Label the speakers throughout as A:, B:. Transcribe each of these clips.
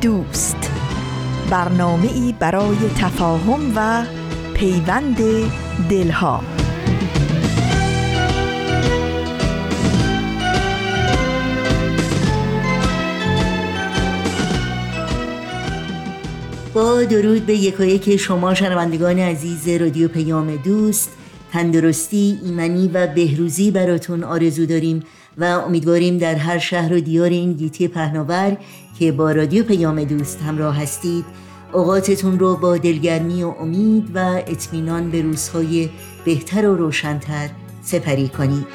A: دوست. برنامه ای برای تفاهم و پیوند دلها.
B: با درود به یکایک شما شنوندگان عزیز رادیو پیام دوست. تندرستی ایمنی و بهروزی براتون آرزو داریم و امیدواریم در هر شهر و دیار این گیتی پهناور که با رادیو پیام دوست همراه هستید اوقاتتون رو با دلگرمی و امید و اطمینان به روزهای بهتر و روشنتر سپری کنید.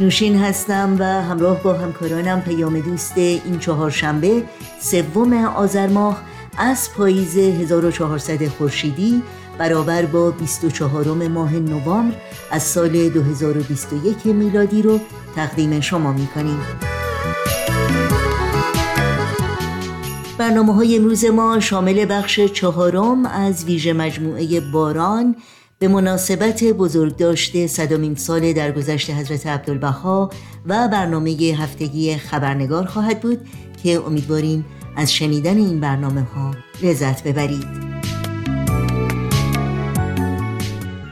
B: نوشین هستم و همراه با همکارانم پیام دوست این چهارشنبه سوم آذر ماه از پاییز 1400 خورشیدی برابر با 24 ماه نوامبر از سال 2021 میلادی رو تقدیم شما می کنیم. برنامه های امروز ما شامل بخش چهارم از ویژه مجموعه باران به مناسبت بزرگداشت صدامین سال درگذشت حضرت عبدالبها و برنامه هفتگی خبرنگار خواهد بود که امیدواریم از شنیدن این برنامه ها لذت ببرید.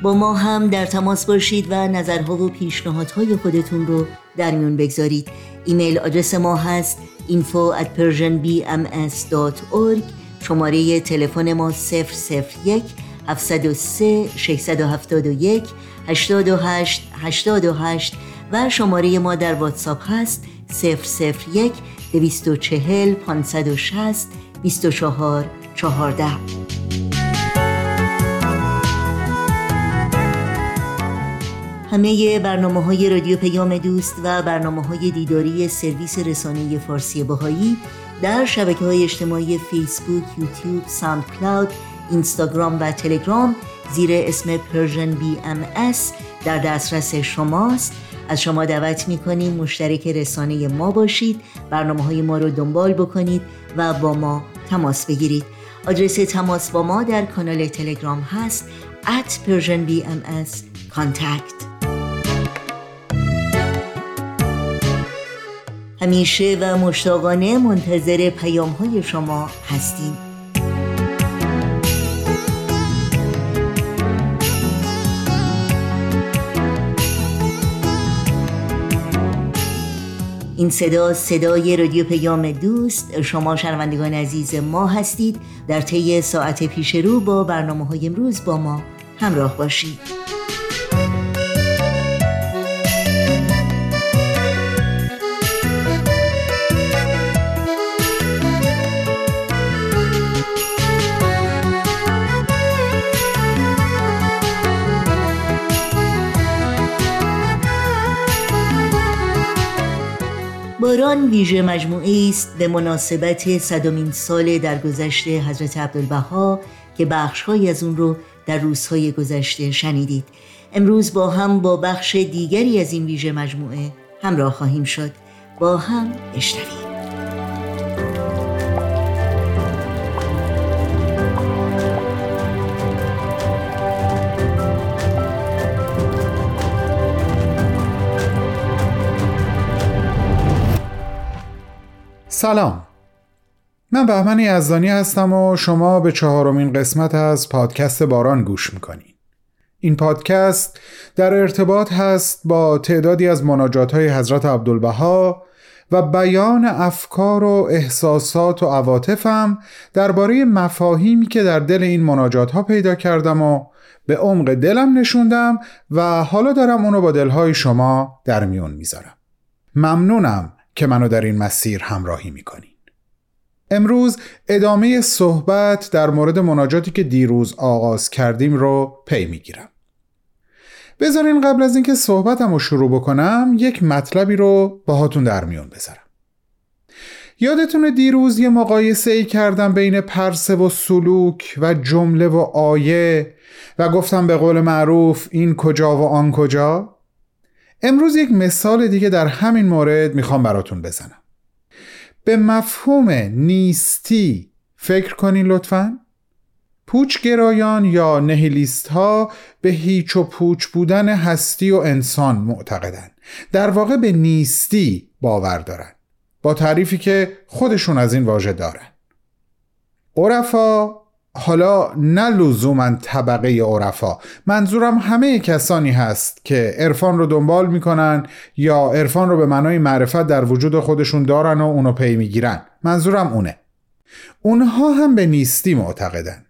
B: با ما هم در تماس باشید و نظرها و پیشنهادهای خودتون رو در میون بگذارید. ایمیل آدرس ما هست info at persianbms.org شماره تلفن ما 001 703 671 828 828 و شماره ما در واتساپ هست 001 240 560 24 14 همه برنامه های رادیو پیام دوست و برنامه های دیداری سرویس رسانه فارسی باهایی در شبکه های اجتماعی فیسبوک، یوتیوب، ساند کلاود اینستاگرام و تلگرام زیر اسم Persian BMS در دسترس شماست. از شما دعوت می کنیم مشترک رسانه ما باشید برنامه های ما رو دنبال بکنید و با ما تماس بگیرید. آدرس تماس با ما در کانال تلگرام هست at Persian BMS contact. همیشه و مشتاقانه منتظر پیام های شما هستیم. این صدا صدای رادیو پیام دوست. شما شنوندگان عزیز ما هستید. در طی ساعت پیش رو با برنامه های امروز با ما همراه باشید. باران ویژه مجموعه است به مناسبت صدامین سال درگذشت حضرت عبدالبها که بخشهایی از اون رو در روزهای گذشته شنیدید. امروز با هم با بخش دیگری از این ویژه مجموعه همراه خواهیم شد. با هم اشترید
C: سلام. من بهمن یزدانی هستم و شما به چهارمین قسمت از پادکست باران گوش می‌کنید این پادکست در ارتباط هست با تعدادی از مناجات های حضرت عبدالبها و بیان افکار و احساسات و عواطفم درباره مفاهیمی که در دل این مناجات ها پیدا کردم و به عمق دلم نشوندم و حالا دارم اونو با دلهای شما در میون می‌ذارم. ممنونم که منو در این مسیر همراهی می‌کنین امروز ادامه صحبت در مورد مناجاتی که دیروز آغاز کردیم رو پی می‌گیرم. بذارین قبل از اینکه صحبتم رو شروع بکنم یک مطلبی رو باهاتون در میون بذارم. یادتونه دیروز یه مقایسه ای کردم بین پرسه و سلوک و جمله و آیه و گفتم به قول معروف این کجا و آن کجا؟ امروز یک مثال دیگه در همین مورد می‌خوام براتون بزنم. به مفهوم نیستی فکر کنین لطفا. پوچگرایان یا نهیلیست ها به هیچ و پوچ بودن هستی و انسان معتقدن. در واقع به نیستی باور دارن. با تعریفی که خودشون از این واژه دارن. عرفا حالا نه لزوما طبقه عرفا. منظورم همه کسانی هست که عرفان رو دنبال می‌کنن یا عرفان رو به معنای معرفت در وجود خودشون دارن و اونو پی می‌گیرن. منظورم اونه. اونها هم به نیستی معتقدن.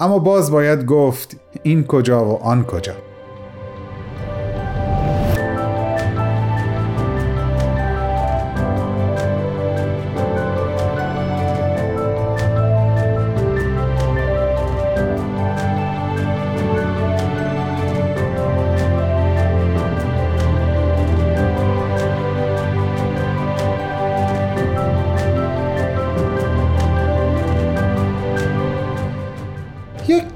C: اما باز باید گفت این کجا و آن کجا.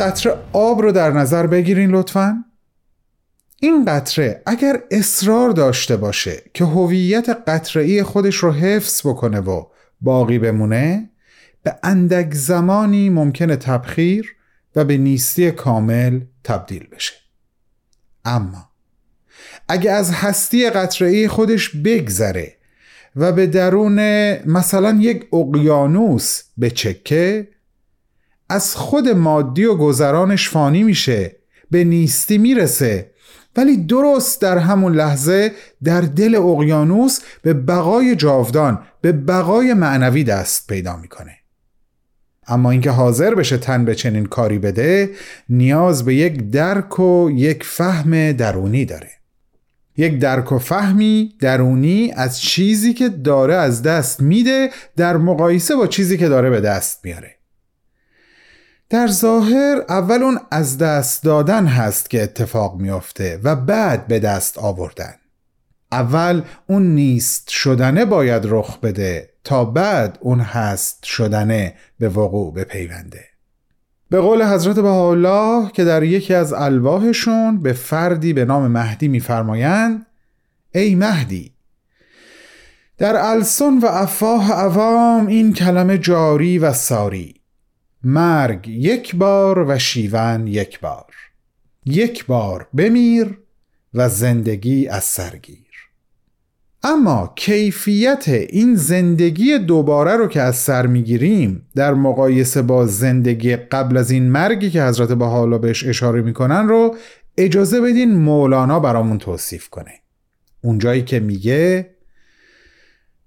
C: قطره آب رو در نظر بگیرین لطفا. این قطره اگر اصرار داشته باشه که هویت قطره‌ای خودش رو حفظ بکنه و باقی بمونه به اندک زمانی ممکنه تبخیر و به نیستی کامل تبدیل بشه. اما اگه از هستی قطره‌ای خودش بگذره و به درون مثلا یک اقیانوس بچکه از خود مادی و گذرانش فانی میشه به نیستی می‌رسه. ولی درست در همون لحظه در دل اقیانوس به بقای جاودان به بقای معنوی دست پیدا می‌کنه. اما اینکه حاضر بشه تن به چنین کاری بده نیاز به یک درک و یک فهم درونی داره. یک درک و فهمی درونی از چیزی که داره از دست میده در مقایسه با چیزی که داره به دست میاره. در ظاهر اول اون از دست دادن هست که اتفاق میافته و بعد به دست آوردن. اول اون نیست شدنه باید رخ بده تا بعد اون هست شدنه به وقوع بپیونده. به قول حضرت بهاءالله که در یکی از الواحشون به فردی به نام مهدی میفرمایند ای مهدی در السن و افواه عوام این کلمه جاری و ساری. مرگ یک بار و شیون یک بار. یک بار بمیر و زندگی از سرگیر اما کیفیت این زندگی دوباره رو که از سر می‌گیریم در مقایسه با زندگی قبل از این مرگی که حضرت بهاءالله بهش اشاره می‌کنن رو اجازه بدین مولانا برامون توصیف کنه. اونجایی که میگه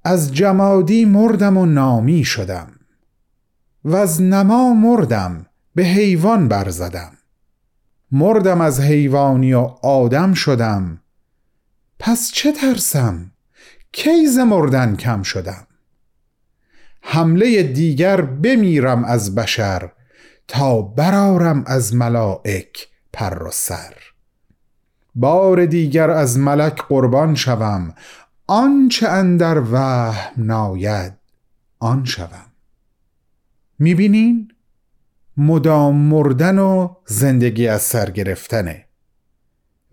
C: از جمادی مردم و نامی شدم. و از نما مردم به حیوان برزدم مردم از حیوانی و آدم شدم. پس چه ترسم؟ کیز مردن کم شدم؟ حمله دیگر بمیرم از بشر تا برارم از ملائک پر و سر. بار دیگر از ملک قربان شوم آنچه اندر وهم ناید آن شوم. می‌بینین؟ مدام مردن و زندگی از سر گرفتنه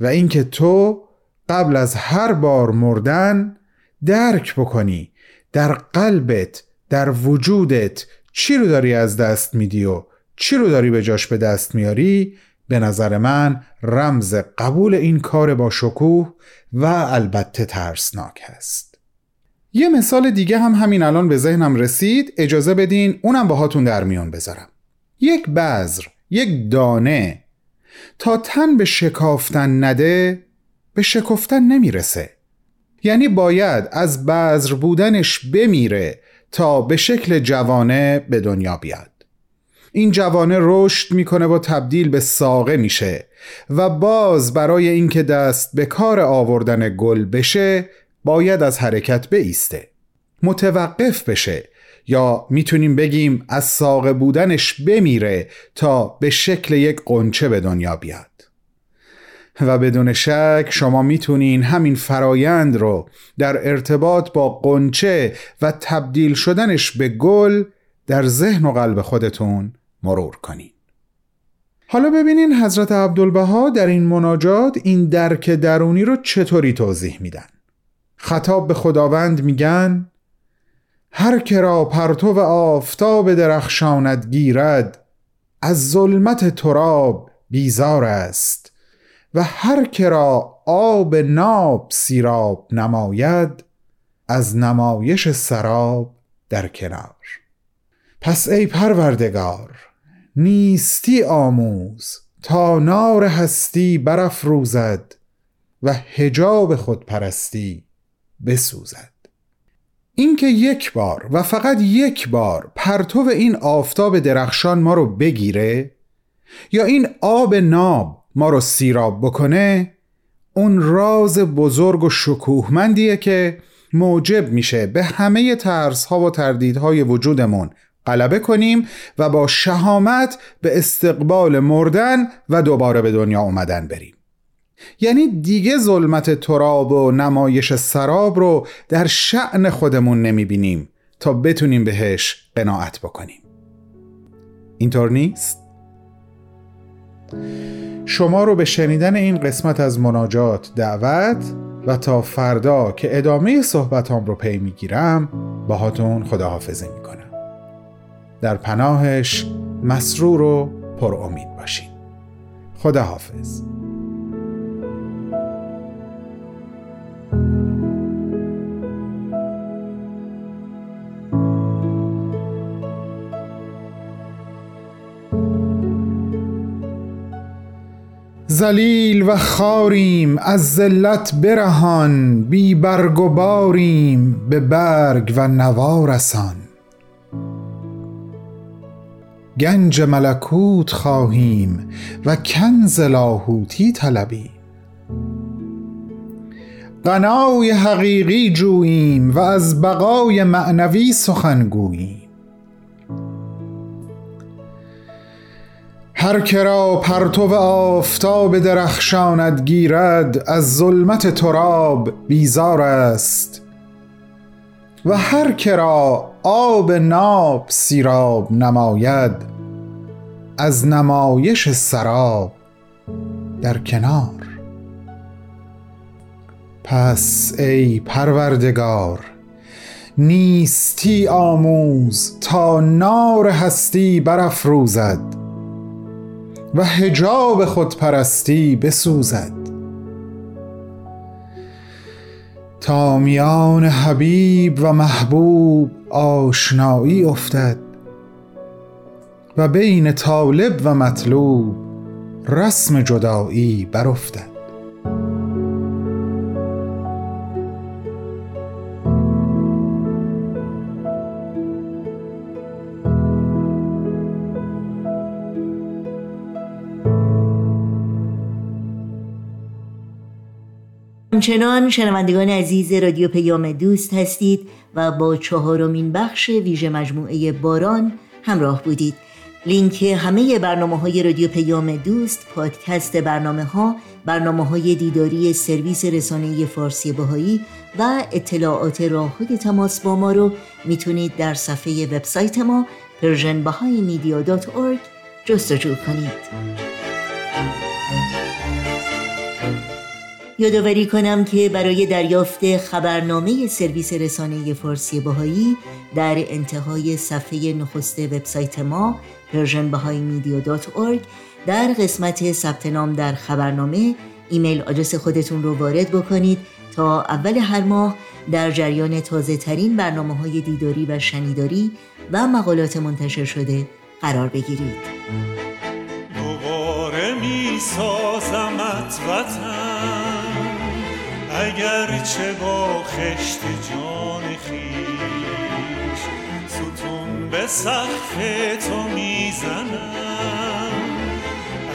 C: و اینکه تو قبل از هر بار مردن درک بکنی در قلبت در وجودت چی رو داری از دست میدی و چی رو داری به جاش به دست میاری به نظر من رمز قبول این کار با شکوه و البته ترسناک هست یه مثال دیگه هم همین الان به ذهنم رسید. اجازه بدین اونم باهاتون در میان بذارم. یک بذر یک دانه تا تن به شکافتن نده به شکفتن نمی‌رسه. یعنی باید از بذر بودنش بمیره تا به شکل جوانه به دنیا بیاد. این جوانه رشد می‌کنه و تبدیل به ساقه میشه و باز برای اینکه دست به کار آوردن گل بشه باید از حرکت بیسته. متوقف بشه یا می‌تونیم بگیم از ساقه بودنش بمیره تا به شکل یک قنچه به دنیا بیاد. و بدون شک شما می‌تونین همین فرایند رو در ارتباط با قنچه و تبدیل شدنش به گل در ذهن و قلب خودتون مرور کنین. حالا ببینین حضرت عبدالبها در این مناجات این درک درونی رو چطوری توضیح میدن. خطاب به خداوند میگن هر که را پرتو آفتاب درخشاند گیرد از ظلمت تراب بیزار است. و هر که را آب ناب سیراب نماید از نمایش سراب در کنار. پس ای پروردگار نیستی آموز تا نار هستی برافروزد و هجاب خود پرستی بسوزد. اینکه یک بار و فقط یک بار پرتو این آفتاب درخشان ما رو بگیره یا این آب ناب ما رو سیراب بکنه اون راز بزرگ و شکوهمندیه که موجب میشه به همه ترس ها و تردیدهای وجودمون غلبه کنیم و با شهامت به استقبال مردن و دوباره به دنیا اومدن بریم. یعنی دیگه ظلمت تراب و نمایش سراب رو در شعن خودمون نمی‌بینیم تا بتونیم بهش قناعت بکنیم. اینطور نیست؟ شما رو به شنیدن این قسمت از مناجات دعوت و تا فردا که ادامه صحبتام رو پی می‌گیرم باهاتون خداحافظی می‌کنم. در پناهش مسرور و پر امید باشین. خداحافظ. زلیل و خاریم از ذلت برهان بی برگ و باریم به برگ و نوارسان گنج ملکوت خواهیم و کنز لاهوتی طلبیم. غنای حقیقی جوییم و از بقای معنوی سخن گوییم. هر کرا پرتو آفتاب درخشاند گیرد از ظلمت تراب بیزار است. و هر کرا آب ناب سیراب نماید از نمایش سراب در کنار. پس ای پروردگار نیستی آموز تا نار هستی برافروزد. و هجاب خودپرستی بسوزد. تا میان حبیب و محبوب آشنایی افتد و بین طالب و مطلوب رسم جدایی برافتد.
B: همچنان شنوندگان عزیز رادیو پیام دوست هستید و با چهارمین بخش ویژه مجموعه باران همراه بودید. لینک همه برنامه های رادیو پیام دوست پادکست برنامه ها برنامه های دیداری سرویس رسانه فارسی بهایی و اطلاعات راه تماس با ما رو می‌تونید در صفحه وبسایت ما persianbahaimedia.org جستجو کنید. یادآوری کنم که برای دریافت خبرنامه سرویس رسانه فارسی باهایی در انتهای صفحه نخست وبسایت ما persianbahaimedia.org در قسمت ثبت نام در خبرنامه ایمیل آدرس خودتون رو وارد بکنید تا اول هر ماه در جریان تازه ترین برنامه های دیداری و شنیداری و مقالات منتشر شده قرار بگیرید.
D: دوباره می سازمت اگر چه با خشت جان خیش ستون به سقف تو می‌زنم.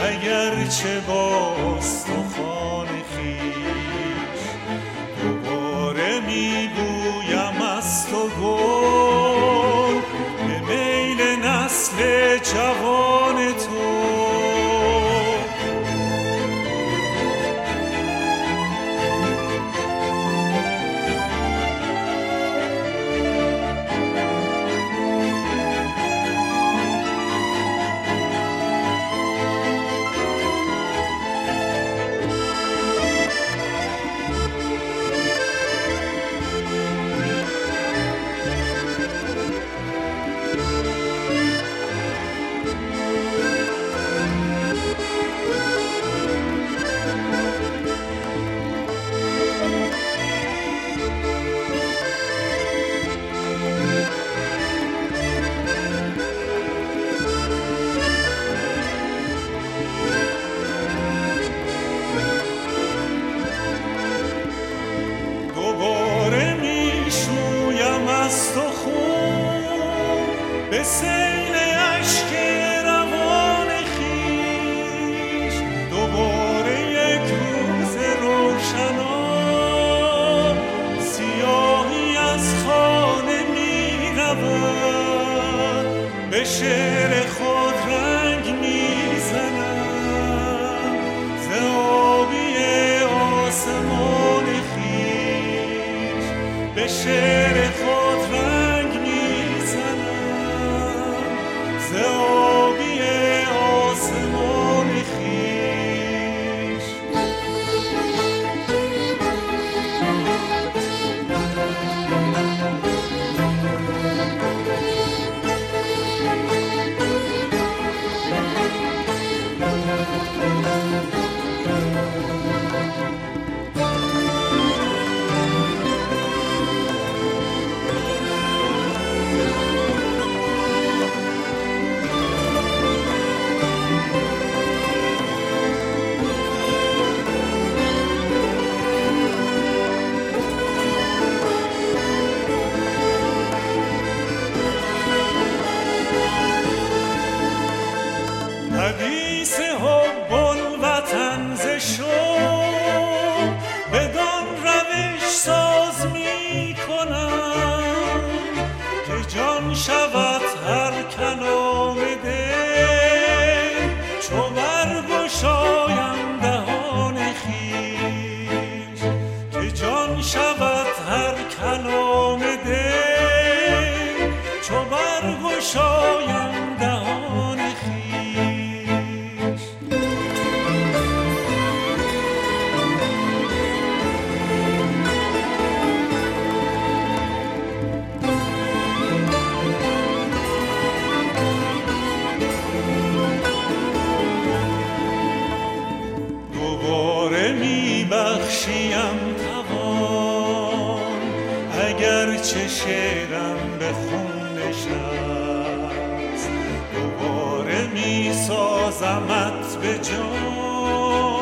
D: اگر چه با استخوان سازمت به جان.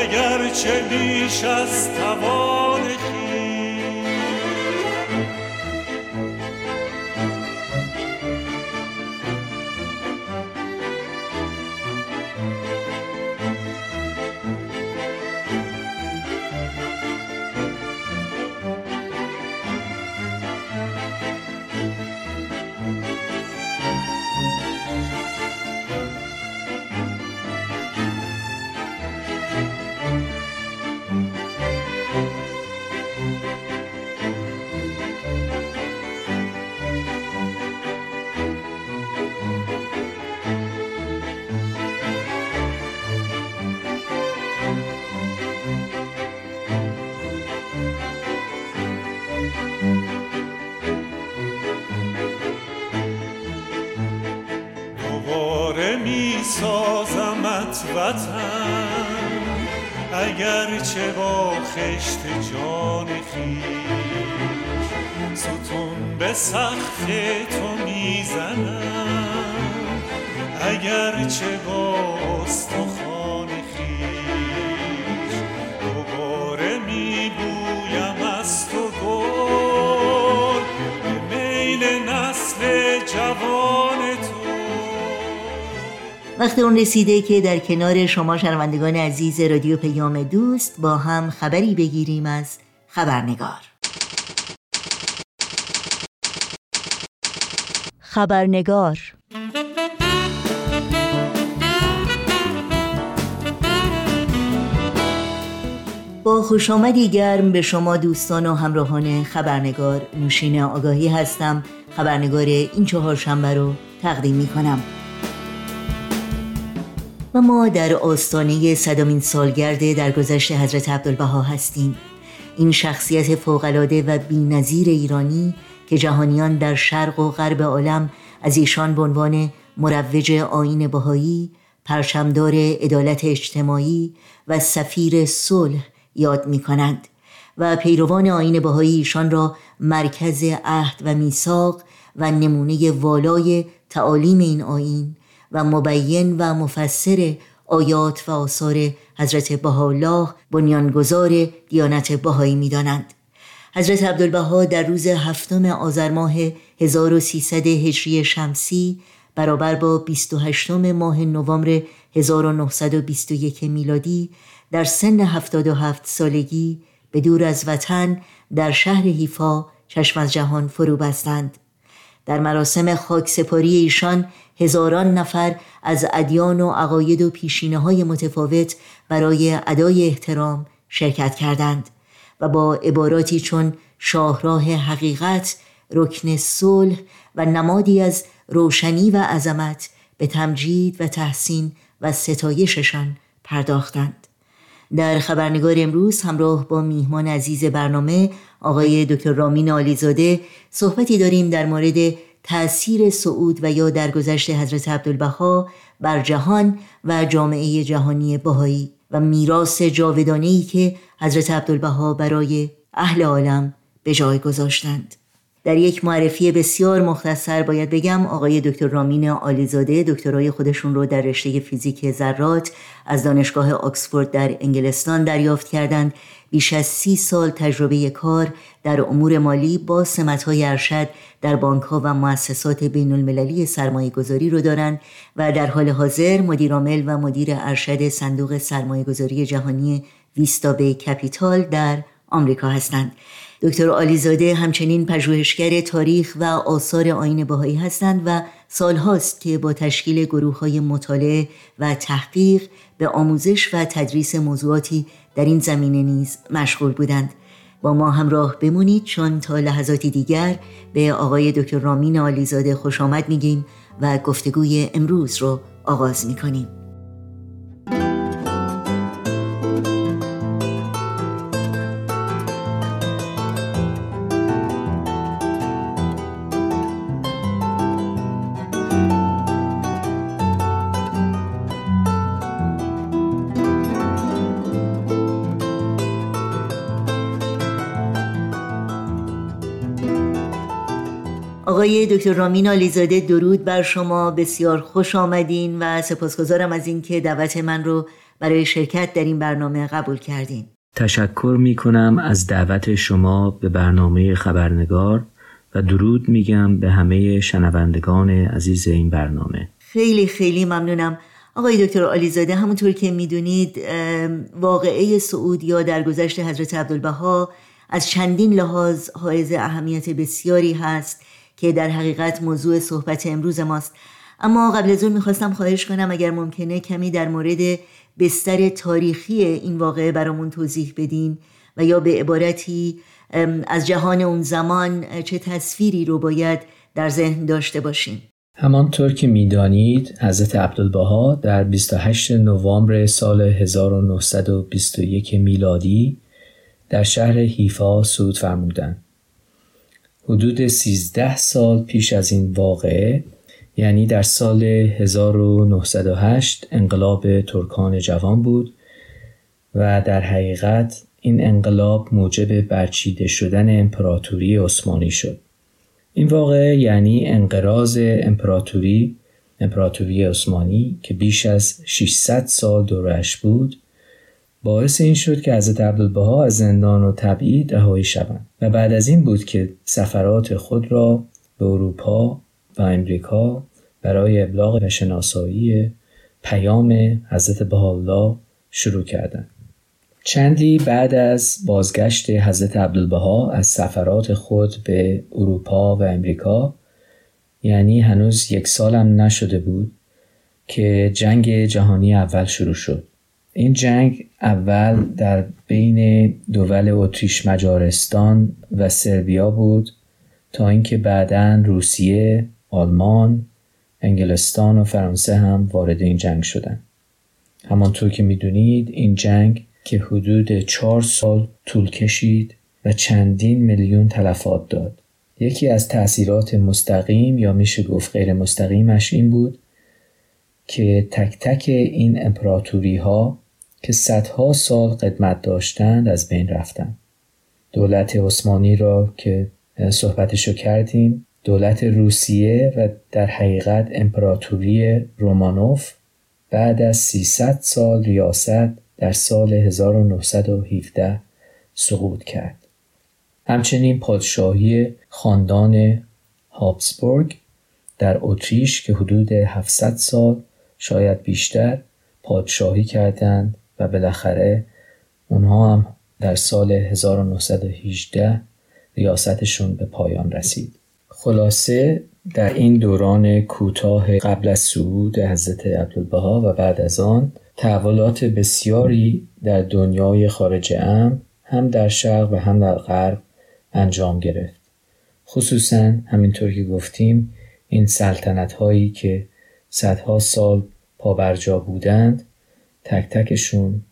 D: اگر چه بیش از توان با خشت جان خیش. ستون به سخت تو می‌زنم. اگر چه با استخوان خیش دوباره می بویم از تو گل. به میل نسل جوان
B: وقت اون رسیده که در کنار شما شنوندگان عزیز رادیو پیام دوست با هم خبری بگیریم از خبرنگار.
A: خبرنگار.
B: با خوش آمدی گرم به شما دوستان و همراهان خبرنگار. نوشین آگاهی هستم. خبرنگار این چهار شنبه رو تقدیم می کنم و ما در آستانه صدامین سالگرد درگذشت حضرت عبدالبها هستیم. این شخصیت فوقالعاده و بی‌نظیر ایرانی که جهانیان در شرق و غرب عالم از ایشان به عنوان مروج آیین بهایی پرچمدار عدالت اجتماعی و سفیر صلح یاد می کنند و پیروان آیین بهایی ایشان را مرکز عهد و میثاق و نمونه والای تعالیم این آیین و مبین و مفسر آیات و آثار حضرت بهاءالله بنیانگذار دیانت بهایی می دانند. حضرت عبدالبها در روز هفتم آذر ماه 1300 هجری شمسی برابر با 28 ماه نوامبر 1921 میلادی در سن 77 سالگی به دور از وطن در شهر حیفا چشم از جهان فرو بستند در مراسم خاکسپاری ایشان هزاران نفر از ادیان و عقاید و پیشینه های متفاوت برای ادای احترام شرکت کردند و با عباراتی چون شاهراه حقیقت رکن صلح و نمادی از روشنی و عظمت به تمجید و تحسین و ستایششان پرداختند. در خبرنگار امروز همراه با میهمان عزیز برنامه آقای دکتر رامین آلیزاده صحبتی داریم در مورد تأثیر سعود و یا درگذشت حضرت عبدالبها بر جهان و جامعه جهانی بهایی و میراث جاودانه‌ای که حضرت عبدالبها برای اهل عالم به جای گذاشتند. در یک معرفی بسیار مختصر باید بگم آقای دکتر رامین آلیزاده دکترای خودشون رو در رشته فیزیک ذرات از دانشگاه آکسفورد در انگلستان دریافت کردند. بیش از سی سال تجربه کار در امور مالی با سمتهای ارشد در بانک ها و مؤسسات بین المللی سرمایه گذاری رو دارند و در حال حاضر مدیرعامل و مدیر ارشد صندوق سرمایه گذاری جهانی ویستا بی کپیتال در آمریکا هستند. دکتر آلیزاده همچنین پژوهشگر تاریخ و آثار آین باهایی هستند و سالهاست که با تشکیل گروه های مطالعه و تحقیق به آموزش و تدریس موضوعاتی در این زمینه نیز مشغول بودند. با ما همراه بمونید چون تا لحظاتی دیگر به آقای دکتر رامین آلیزاده خوش آمد میگیم و گفتگوی امروز رو آغاز می‌کنیم. آقای دکتر رامین آلیزاده درود بر شما. بسیار خوش آمدین و سپاسگزارم از اینکه دعوت من رو برای شرکت در این برنامه قبول کردین.
E: تشکر می کنم از دعوت شما به برنامه خبرنگار و درود میگم به همه شنوندگان عزیز این برنامه.
B: خیلی خیلی ممنونم. آقای دکتر آلیزاده همونطور که می‌دونید واقعه سعود یا درگذشت حضرت عبدالبها از چندین لحاظ حائز اهمیت بسیاری هست. که در حقیقت موضوع صحبت امروز ماست. اما قبل از اون می‌خواستم خواهش کنم اگر ممکنه کمی در مورد بستر تاریخی این واقعه برامون توضیح بدین و یا به عبارتی از جهان اون زمان چه تصویری رو باید در ذهن داشته باشیم.
E: همانطور که می‌دانید حضرت عبدالبها در 28 نوامبر سال 1921 میلادی در شهر حیفا سود فرمودند. حدود 13 سال پیش از این واقعه یعنی در سال 1908 انقلاب ترکان جوان بود و در حقیقت این انقلاب موجب برچیده شدن امپراتوری عثمانی شد. این واقعه یعنی انقراض امپراتوری امپراتوری عثمانی که بیش از 600 سال دورش بود باعث این شد که حضرت عبدالبها از زندان و تبعید رهایی شوند و بعد از این بود که سفرات خود را به اروپا و امریکا برای ابلاغ و شناسایی پیام حضرت بهاءالله شروع کردند. چندی بعد از بازگشت حضرت عبدالبها از سفرات خود به اروپا و امریکا یعنی هنوز یک سالم نشده بود که جنگ جهانی اول شروع شد. این جنگ اول در بین دول اتریش مجارستان و سربیا بود تا اینکه بعدا روسیه، آلمان، انگلستان و فرانسه هم وارد این جنگ شدند. همانطور که می‌دونید این جنگ که حدود چهار سال طول کشید و چندین میلیون تلفات داد. یکی از تأثیرات مستقیم یا میشه گفت غیر مستقیمش این بود که تک تک این امپراتوری ها که صدها سال قدمت داشتند از بین رفتند. دولت عثمانی را که صحبتشو کردیم دولت روسیه و در حقیقت امپراتوری رومانوف بعد از 300 سال ریاست در سال 1917 سقوط کرد. همچنین پادشاهی خاندان هابسبورگ در اتریش که حدود 700 سال شاید بیشتر پادشاهی کردند و بالاخره اونها هم در سال 1918 ریاستشون به پایان رسید. خلاصه در این دوران کوتاه قبل از صعود حضرت عبدالبها و بعد از آن تحولات بسیاری در دنیای خارج ام هم در شرق و هم در غرب انجام گرفت خصوصا همینطور که گفتیم این سلطنت هایی که صدها سال پابرجا بودند تک تکشون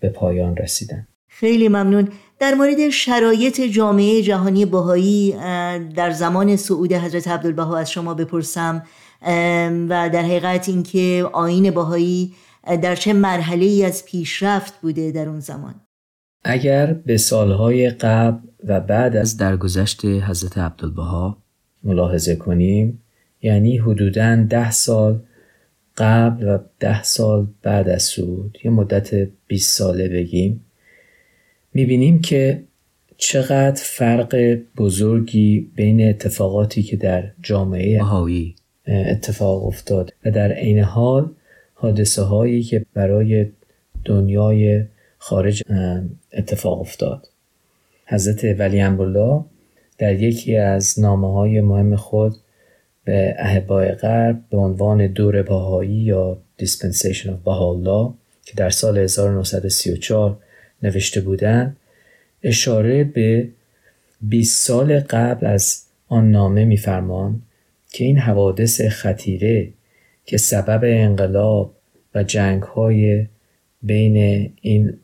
E: به پایان رسیدن.
B: خیلی ممنون. در مورد شرایط جامعه جهانی باهایی در زمان صعود حضرت عبدالبها از شما بپرسم و در حقیقت اینکه آین باهایی در چه مرحله ای از پیشرفت بوده در اون زمان؟
E: اگر به سالهای قبل و بعد از درگذشت حضرت عبدالبها ملاحظه کنیم یعنی حدوداً ده سال قبل و ده سال بعد از صعود یه مدت 20 ساله بگیم می‌بینیم که چقدر فرق بزرگی بین اتفاقاتی که در جامعه بهایی اتفاق افتاد و در عین حال حادثه هایی که برای دنیای خارج اتفاق افتاد. حضرت ولی امرالله در یکی از نامه های مهم خود به اهبای غرب به عنوان دور باهایی یا Dispensation of Baha'u'llah که در سال 1934 نوشته بودند اشاره به 20 سال قبل از آن نامه میفرمان که این حوادث خطیره که سبب انقلاب و جنگ های بین این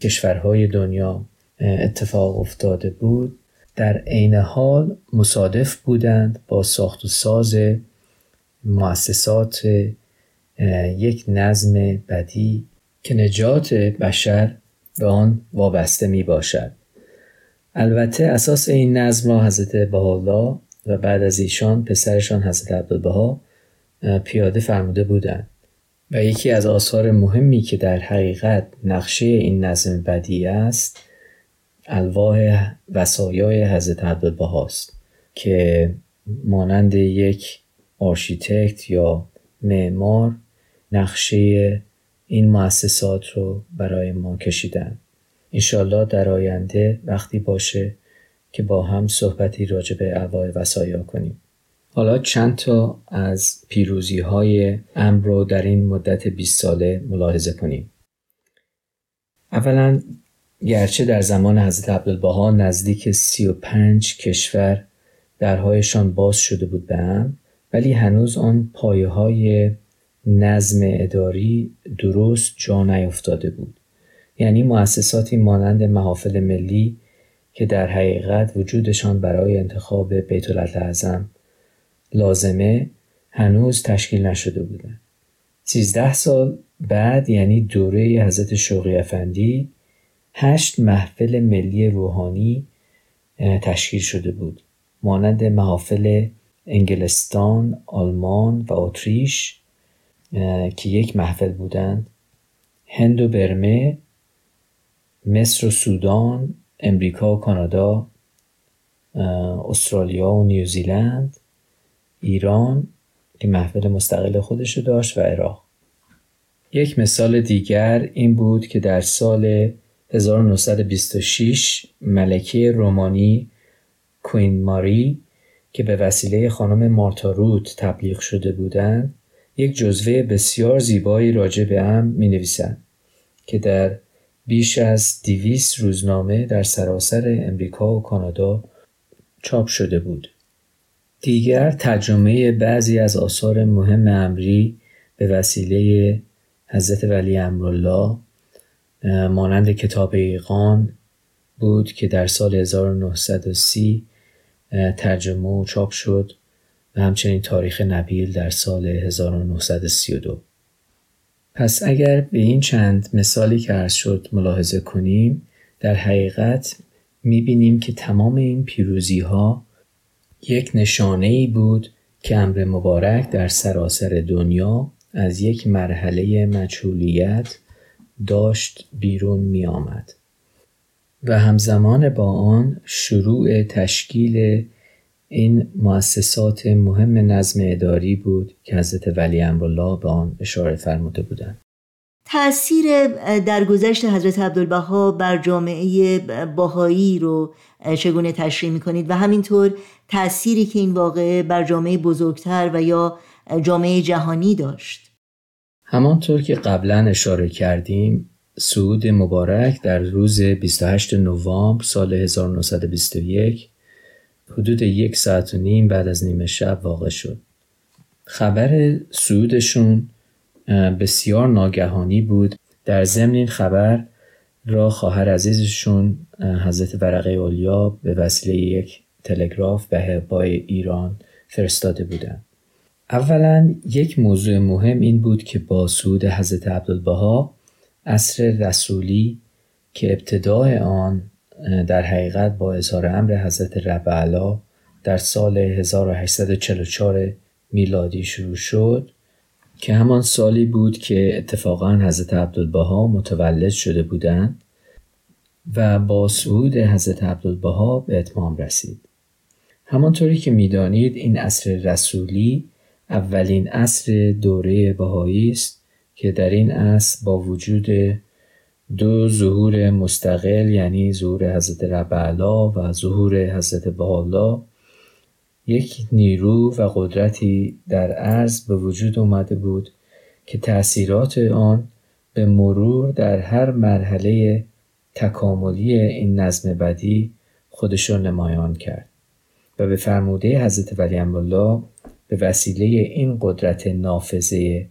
E: کشورهای دنیا اتفاق افتاده بود. در عین حال مصادف بودند با ساخت و ساز مؤسسات یک نظم بدی که نجات بشر به آن وابسته می باشد. البته اساس این نظم را حضرت بهاءالله و بعد از ایشان پسرشان حضرت عبدالبها پیاده فرموده بودند و یکی از آثار مهمی که در حقیقت نقشه این نظم بدیع است الواح وصایای حضرت عبدالبهاست که مانند یک آرشیتکت یا معمار نقشه این مؤسسات رو برای ما کشیدن. انشالله در آینده وقتی باشه که با هم صحبتی راجع به الواح وسایا کنیم. حالا چند تا از پیروزی های امر در این مدت 20 ساله ملاحظه کنیم. اولا گرچه در زمان حضرت عبدالبها نزدیک 35 کشور درهایشان باز شده بود به هم ولی هنوز آن پایه های نظم اداری درست جا نیفتاده بود یعنی مؤسساتی مانند محافل ملی که در حقیقت وجودشان برای انتخاب بیت اعظم لازمه هنوز تشکیل نشده بودند. سیزده سال بعد یعنی دوره حضرت شوقی افندی هشت محفل ملی روحانی تشکیل شده بود. مانند محافل انگلستان، آلمان و اتریش که یک محفل بودند. هند و برمه مصر و سودان امریکا و کانادا استرالیا و نیوزیلند ایران که محفل مستقل خودش داشت و عراق. یک مثال دیگر این بود که در سال 1926 ملکه رومانی کوین ماری که به وسیله خانم مارتا روت تبلیغ شده بودند یک جزوه بسیار زیبایی راجع به ام می نویسند که در بیش از دیویس روزنامه در سراسر امریکا و کانادا چاپ شده بود. دیگر ترجمه بعضی از آثار مهم امری به وسیله حضرت ولی امرالله مانند کتاب ایقان بود که در سال 1930 ترجمه و چاپ شد و همچنین تاریخ نبیل در سال 1932 پس اگر به این چند مثالی که عرض شد ملاحظه کنیم در حقیقت می‌بینیم که تمام این پیروزی ها یک نشانه ای بود که امر مبارک در سراسر دنیا از یک مرحله مجهولیت داشت بیرون می آمد و همزمان با آن شروع تشکیل این مؤسسات مهم نظم اداری بود که حضرت ولی امرالله به آن اشاره فرموده بودند.
B: تاثیر درگذشت حضرت عبدالبها بر جامعه باهایی رو چگونه تشریح می‌کنید و همینطور تأثیری که این واقعه بر جامعه بزرگتر و یا جامعه جهانی داشت
E: همانطور که قبلا اشاره کردیم سعود مبارک در روز 28 نوامبر سال 1921 حدود یک ساعت و نیم بعد از نیمه شب واقع شد. خبر سعودشون بسیار ناگهانی بود. در ضمن این خبر را خواهر عزیزشون حضرت ورقه اولیا به وسیله یک تلگراف به هبای ایران فرستاده بودند. اولا یک موضوع مهم این بود که با سعود حضرت عبدالبها اصر رسولی که ابتدای آن در حقیقت با اظهار امر حضرت رب در سال 1844 میلادی شروع شد که همان سالی بود که اتفاقا حضرت عبدالبها متولد شده بودند و با صعود حضرت عبدالبها به اتمام رسید. همانطوری که می‌دانید این عصر رسولی اولین عصر دوره بهایی است که در این عصر با وجود دو ظهور مستقل یعنی ظهور حضرت ربعلا و ظهور حضرت بحالا یک نیرو و قدرتی در عرض به وجود اومده بود که تأثیرات آن به مرور در هر مرحله تکاملی این نظم بدی خودش را نمایان کرد و به فرموده حضرت ولی الله به وسیله این قدرت نافذه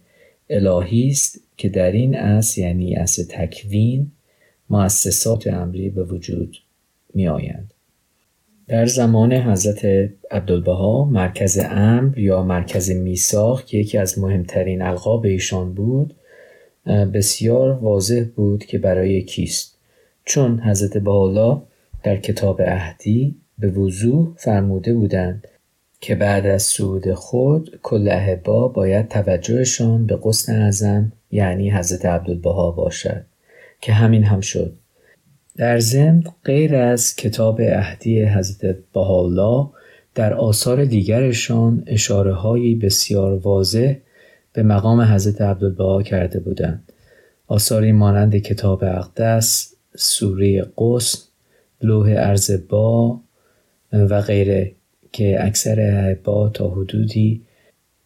E: الهی است که در این اصل یعنی اصل تکوین مؤسسات امری به وجود می آیند. در زمان حضرت عبدالبها مرکز امر یا مرکز میساخ که یکی از مهمترین القاب ایشان بود بسیار واضح بود که برای کیست چون حضرت بحالا در کتاب اهدی به وضوح فرموده بودند که بعد از سعود خود کل احبا باید توجهشان به قسن اعظم یعنی حضرت عبدالبها باشد که همین هم شد. در ضمن غیر از کتاب اهدی حضرت بهاءالله در آثار دیگرشان اشاره هایی بسیار واضح به مقام حضرت عبدالبها کرده بودند. آثاری مانند کتاب اقدس سوره قسم لوح ارز با و غیره. که اکثر احبا تا حدودی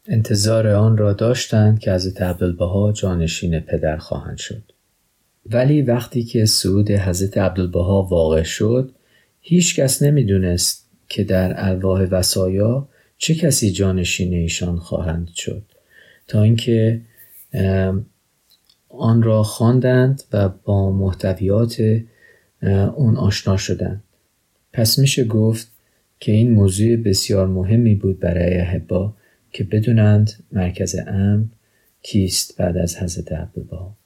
E: انتظار آن را داشتند که حضرت عبدالبها جانشین پدر خواهند شد. ولی وقتی که سعود حضرت عبدالبها واقع شد هیچ کس نمی‌دونست که در الواح وسایا چه کسی جانشین ایشان خواهند شد. تا اینکه آن را خواندند و با محتویات اون آشنا شدند. پس میشه گفت که این موضوع بسیار مهمی بود برای احبا که بدونند مرکز ام کیست بعد از حضرت عبدالبها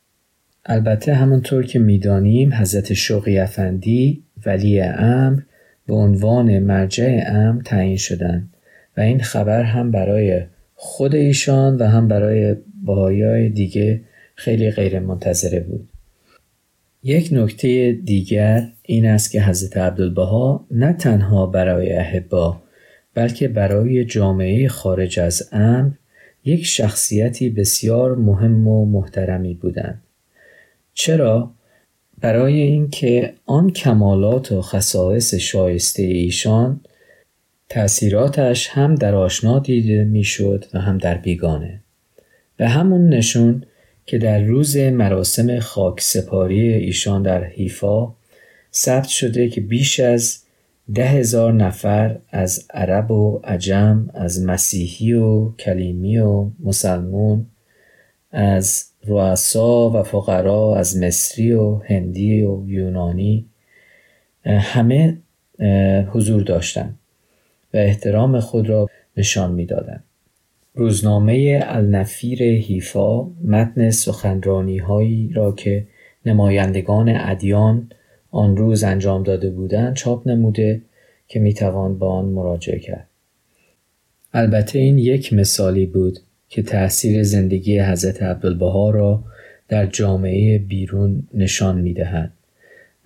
E: البته همونطور که می‌دانیم حضرت شوقی افندی ولی امر به عنوان مرجع امر تعیین شدند و این خبر هم برای خود ایشان و هم برای باهای دیگه خیلی غیر منتظره بود. یک نکته دیگر این است که حضرت عبدالبها نه تنها برای احبا بلکه برای جامعه خارج از امر یک شخصیتی بسیار مهم و محترمی بودند. چرا؟ برای اینکه آن کمالات و خصائص شایسته ایشان تأثیراتش هم در آشنا دیده می‌شد و هم در بیگانه به همون نشون که در روز مراسم خاک سپاری ایشان در حیفا ثبت شده که بیش از ده هزار نفر از عرب و عجم از مسیحی و کلیمی و مسلمون از رؤسا و فقرا از مصری و هندی و یونانی همه حضور داشتند و احترام خود را نشان می‌دادند. روزنامه النفیر هیفا متن سخنرانی هایی را که نمایندگان ادیان آن روز انجام داده بودند چاپ نموده که می‌توان با آن مراجعه کرد البته این یک مثالی بود که تأثیر زندگی حضرت عبدالبها را در جامعه بیرون نشان می دهد.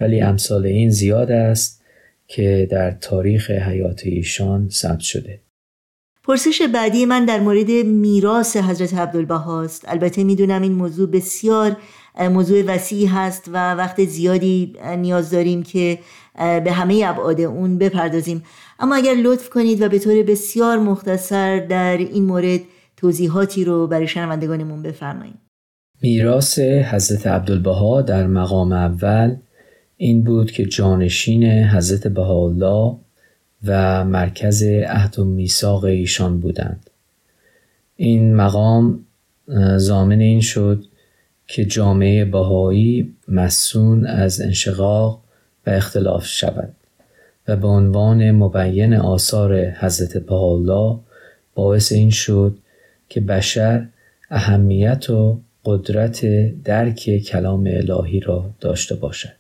E: ولی امثال این زیاد است که در تاریخ حیات ایشان ثبت شده.
B: پرسش بعدی من در مورد میراث حضرت عبدالبها است. البته می‌دونم این موضوع بسیار موضوع وسیعی هست و وقت زیادی نیاز داریم که به همه ابعاد اون بپردازیم اما اگر لطف کنید و به طور بسیار مختصر در این مورد توضیحاتی رو برای شنوندگانمون بفرمایید
E: میراث حضرت عبدالبها در مقام اول این بود که جانشین حضرت بهاءالله و مرکز عهد و میثاق ایشان بودند. این مقام زامن این شد که جامعه بهایی مسون از انشقاق و اختلاف شود و به عنوان مبین آثار حضرت بهاءالله باعث این شد که بشر اهمیت و قدرت درک کلام الهی را داشته باشد.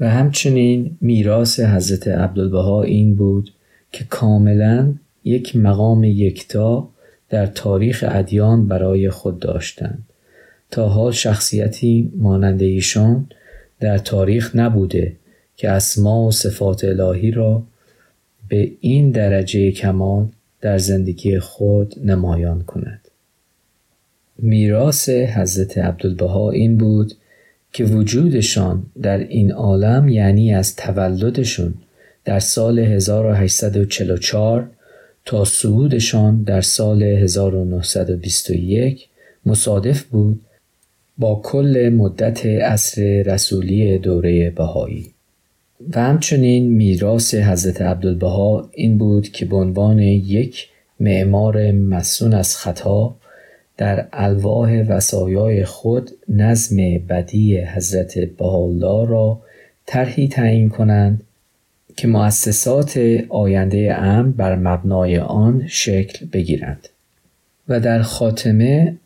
E: و همچنین میراث حضرت عبدالبها این بود که کاملا یک مقام یکتا در تاریخ ادیان برای خود داشتند. تا حال شخصیتی مانند ایشان در تاریخ نبوده که اسما و صفات الهی را به این درجه کمال در زندگی خود نمایان کند. میراث حضرت عبدالبها این بود که وجودشان در این عالم یعنی از تولدشون در سال 1844 تا صعودشان در سال 1921 مصادف بود با کل مدت عصر رسولی دوره بهایی. و همچنین میراث حضرت عبدالبها این بود که به عنوان یک معمار مسون از خطا در الواح وسایای خود نظم بدی حضرت بهاءالله را طرحی تعیین کنند که مؤسسات آینده امن بر مبنای آن شکل بگیرند. و در خاتمه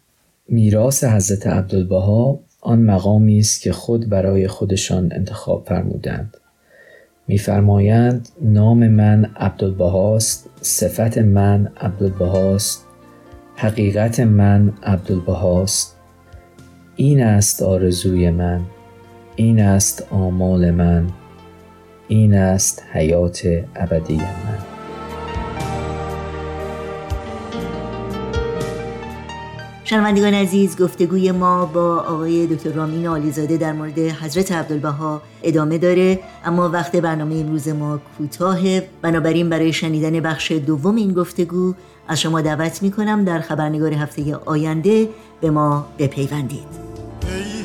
E: میراث حضرت عبدالبها آن مقامی است که خود برای خودشان انتخاب فرمودند. میفرمایند نام من عبدالبهاست صفت من عبدالبهاست حقیقت من عبدالبهاست این است آرزوی من این است آمال من این است حیات ابدی من.
B: شنوندگان عزیز گفتگوی ما با آقای دکتر رامین آلیزاده در مورد حضرت عبدالبها ادامه داره اما وقت برنامه امروز ما کوتاهه. بنابراین برای شنیدن بخش دوم این گفتگو از شما دعوت می کنم در خبرنگار هفته آینده به ما بپیوندید.
F: ای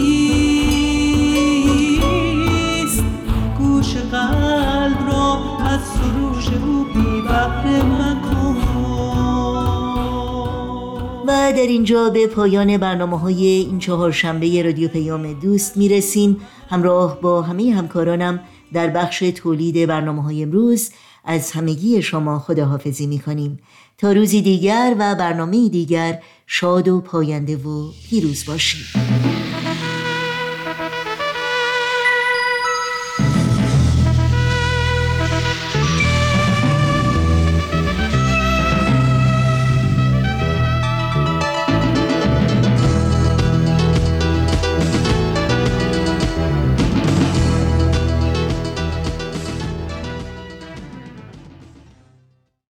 B: و در اینجا به پایان برنامه های این چهار شنبه رادیو پیام دوست می‌رسیم. همراه با همه همکارانم در بخش تولید برنامه های امروز از همگی شما خداحافظی می کنیم تا روزی دیگر و برنامه دیگر شاد و پاینده و پیروز باشید.